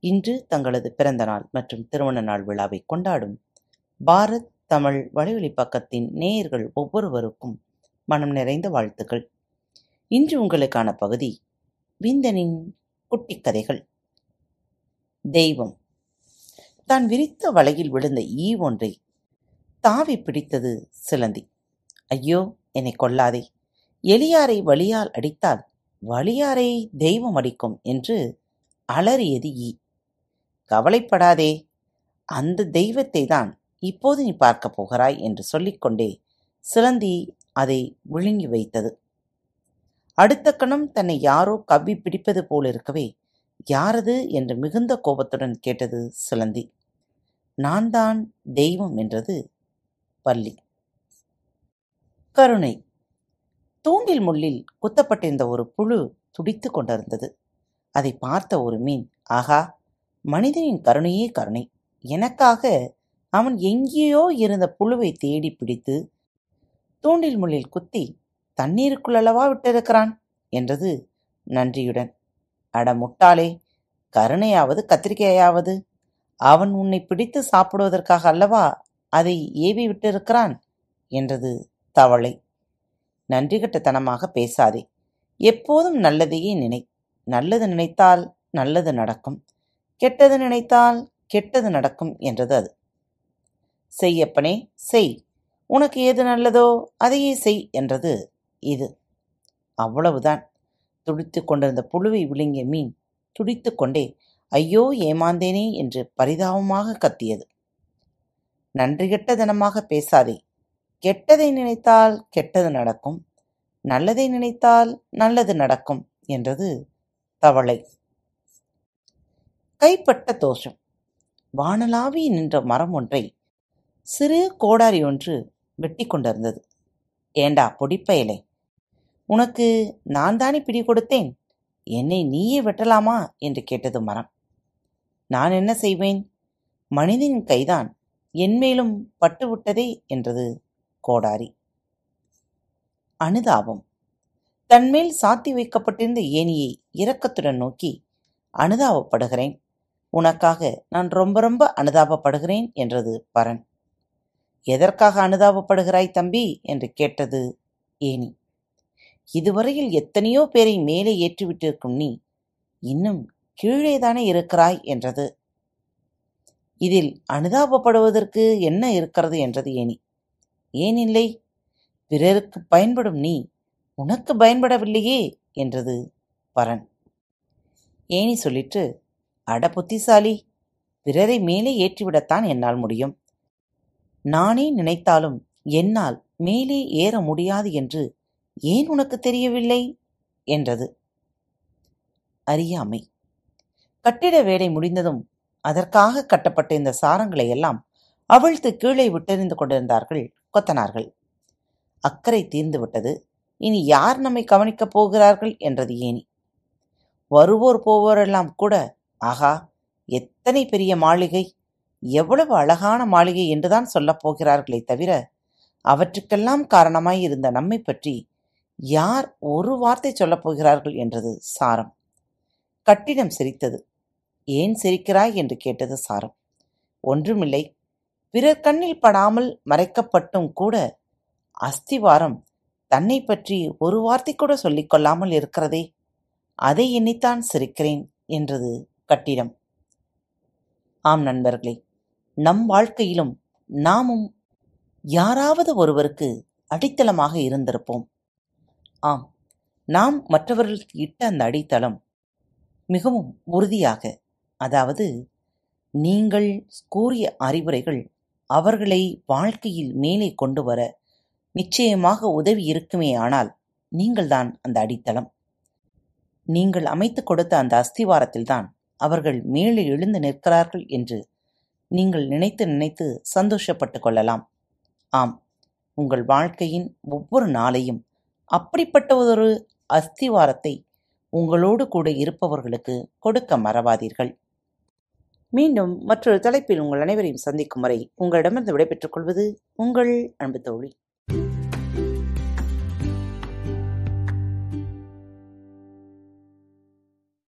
இன்று தங்களது பிறந்த நாள் மற்றும் திருமண நாள் விழாவை கொண்டாடும். பாரத் தமிழ் வலையொலி பக்கத்தின் நேயர்கள் ஒவ்வொருவருக்கும் மனம் நிறைந்த வாழ்த்துக்கள். இன்று உங்களுக்கான பகுதி விந்தனின் குட்டி கதைகள். தெய்வம். தான் விரித்த வலையில் விழுந்த ஈ ஒன்றை தாவி பிடித்தது சிலந்தி. ஐயோ என்னை கொல்லாதே. எலியாரை வலியால் அடித்தால் வலியாரை தெய்வம் அடிக்கும் என்று அலறியது ஈ. கவலைப்படாதே. அந்த தெய்வத்தை தான் இப்போது நீ பார்க்கப் போகிறாய் என்று சொல்லிக்கொண்டே சிலந்தி அதை விழுங்கி வைத்தது. அடுத்த கணம் தன்னை யாரோ கவ்வி பிடிப்பது போலிருக்கவே யாரது என்று மிகுந்த கோபத்துடன் கேட்டது சிலந்தி. நான் தான் தெய்வம் என்றது பள்ளி கருணை. தூண்டில் முள்ளில் குத்தப்பட்டிருந்த ஒரு புழு துடித்துக் கொண்டிருந்தது. அதை பார்த்த ஒரு மீன் ஆகா மனிதனின் கருணையே கருணை. எனக்காக அவன் எங்கேயோ இருந்த புழுவை தேடி பிடித்து தூண்டில் முள்ளில் குத்தி தண்ணீருக்குள்ளளவா விட்டிருக்கிறான்? என்றது நன்றியுடன். அட முட்டாளே கருணையாவது கத்திரிக்கையாவது. அவன் உன்னை பிடித்து சாப்பிடுவதற்காக அல்லவா அதை ஏவி விட்டிருக்கிறான்? என்றது தவளை. நன்றி கட்டத்தனமாக பேசாதே. எப்போதும் நல்லதையே நினை. நல்லது நினைத்தால் நல்லது நடக்கும். கெட்டது நினைத்தால் கெட்டது நடக்கும் என்றது அது. செய்யப்பனே செய். உனக்கு எது நல்லதோ அதையே செய் என்றது இது. அவ்வளவுதான். துடித்து கொண்டிருந்த புழுவை விழுங்கிய மீன் துடித்து கொண்டே ஐயோ ஏமாந்தேனே என்று பரிதாபமாக கத்தியது. நன்றி கெட்டதனமாக பேசாதே. கெட்டதை நினைத்தால் கெட்டது நடக்கும். நல்லதை நினைத்தால் நல்லது நடக்கும் என்றது தவளை. கைப்பட்ட தோஷம். வானலாவி நின்ற மரம் ஒன்றை சிறு கோடாரி ஒன்று வெட்டி கொண்டிருந்தது. ஏண்டா பொடிப்பயலே உனக்கு நான் தானே பிடி கொடுத்தேன்? என்னை நீயே வெட்டலாமா? என்று கேட்டது மரம். நான் என்ன செய்வேன்? மனிதன் கைதான் என்மேலும் பட்டுவிட்டதே என்றது கோடாரி. அனுதாபம். தன்மேல் சாத்தி வைக்கப்பட்டிருந்த ஏனியை இரக்கத்துடன் நோக்கி அனுதாபப்படுகிறேன். உனக்காக நான் ரொம்ப ரொம்ப அனுதாபப்படுகிறேன் என்றது பரன். எதற்காக அனுதாபப்படுகிறாய் தம்பி? என்று கேட்டது ஏனி இதுவரையில் எத்தனையோ பேரை மேலே ஏற்றிவிட்டிருக்கும் நீ இன்னும் கீழேதானே இருக்கிறாய் என்றது. இதில் அனுதாபப்படுவதற்கு என்ன இருக்கிறது என்றது ஏனி ஏன் இல்லை பிறருக்கு பயன்படும் நீ உனக்கு பயன்படவில்லையே என்றது பரன். ஏனி சொல்லிட்டு அட புத்திசாலி. பிறரை மேலே ஏற்றிவிடத்தான் என்னால் முடியும். நானே நினைத்தாலும் என்னால் மேலே ஏற முடியாது என்று ஏன் உனக்கு தெரியவில்லை? என்றது. அறியாமை. கட்டிட வேலை முடிந்ததும் அதற்காக கட்டப்பட்ட இந்த சாரங்களை எல்லாம் அவிழ்த்து கீழே விட்டெறிந்து கொண்டிருந்தார்கள் கொத்தனார்கள். அக்கறை தீர்ந்து விட்டது. இனி யார் நம்மை கவனிக்கப் போகிறார்கள்? என்றது ஏனி. வருவோர் போவோரெல்லாம் கூட ஆகா எத்தனை பெரிய மாளிகை? எவ்வளவு அழகான மாளிகை என்றுதான் சொல்லப் போகிறார்களே தவிர அவற்றுக்கெல்லாம் காரணமாய் இருந்த நம்மை பற்றி யார் ஒரு வார்த்தை சொல்லப் போகிறார்கள் என்றது சாரம். கட்டிடம் சிரித்தது. ஏன் சிரிக்கிறாய்? என்று கேட்டது சாரம். ஒன்றுமில்லை. பிறர் கண்ணில் படாமல் மறைக்கப்பட்டும் கூட அஸ்திவாரம் தன்னை பற்றி ஒரு வார்த்தை கூட சொல்லிக்கொள்ளாமல் இருக்கிறதே. அதை எண்ணித்தான் சிரிக்கிறேன் என்றது கட்டிடம். ஆம் நண்பர்களே நம் வாழ்க்கையிலும் நாமும் யாராவது ஒருவருக்கு அடித்தளமாக இருந்திருப்போம். ஆம் நாம் மற்றவர்களுக்கு இட்ட அந்த அடித்தளம் மிகவும் உறுதியாக அதாவது நீங்கள் கூறிய அறிவுரைகள் அவர்களை வாழ்க்கையில் மேலே கொண்டு வர நிச்சயமாக உதவி இருக்குமே ஆனால் நீங்கள்தான் அந்த அடித்தளம். நீங்கள் அமைத்துக் கொடுத்த அந்த அஸ்திவாரத்தில்தான் அவர்கள் மேலே எழுந்து நிற்கிறார்கள் என்று நீங்கள் நினைத்து நினைத்து சந்தோஷப்பட்டு கொள்ளலாம். ஆம் உங்கள் வாழ்க்கையின் ஒவ்வொரு நாளையும் அப்படிப்பட்ட ஒரு அஸ்திவாரத்தை உங்களோடு கூட இருப்பவர்களுக்கு கொடுக்க மறவாதீர்கள். மீண்டும் மற்றொரு தலைப்பில் உங்கள் அனைவரையும் சந்திக்கும் வரை உங்களிடமிருந்து விடைபெற்றுக் கொள்வது உங்கள் அன்பு தோழி.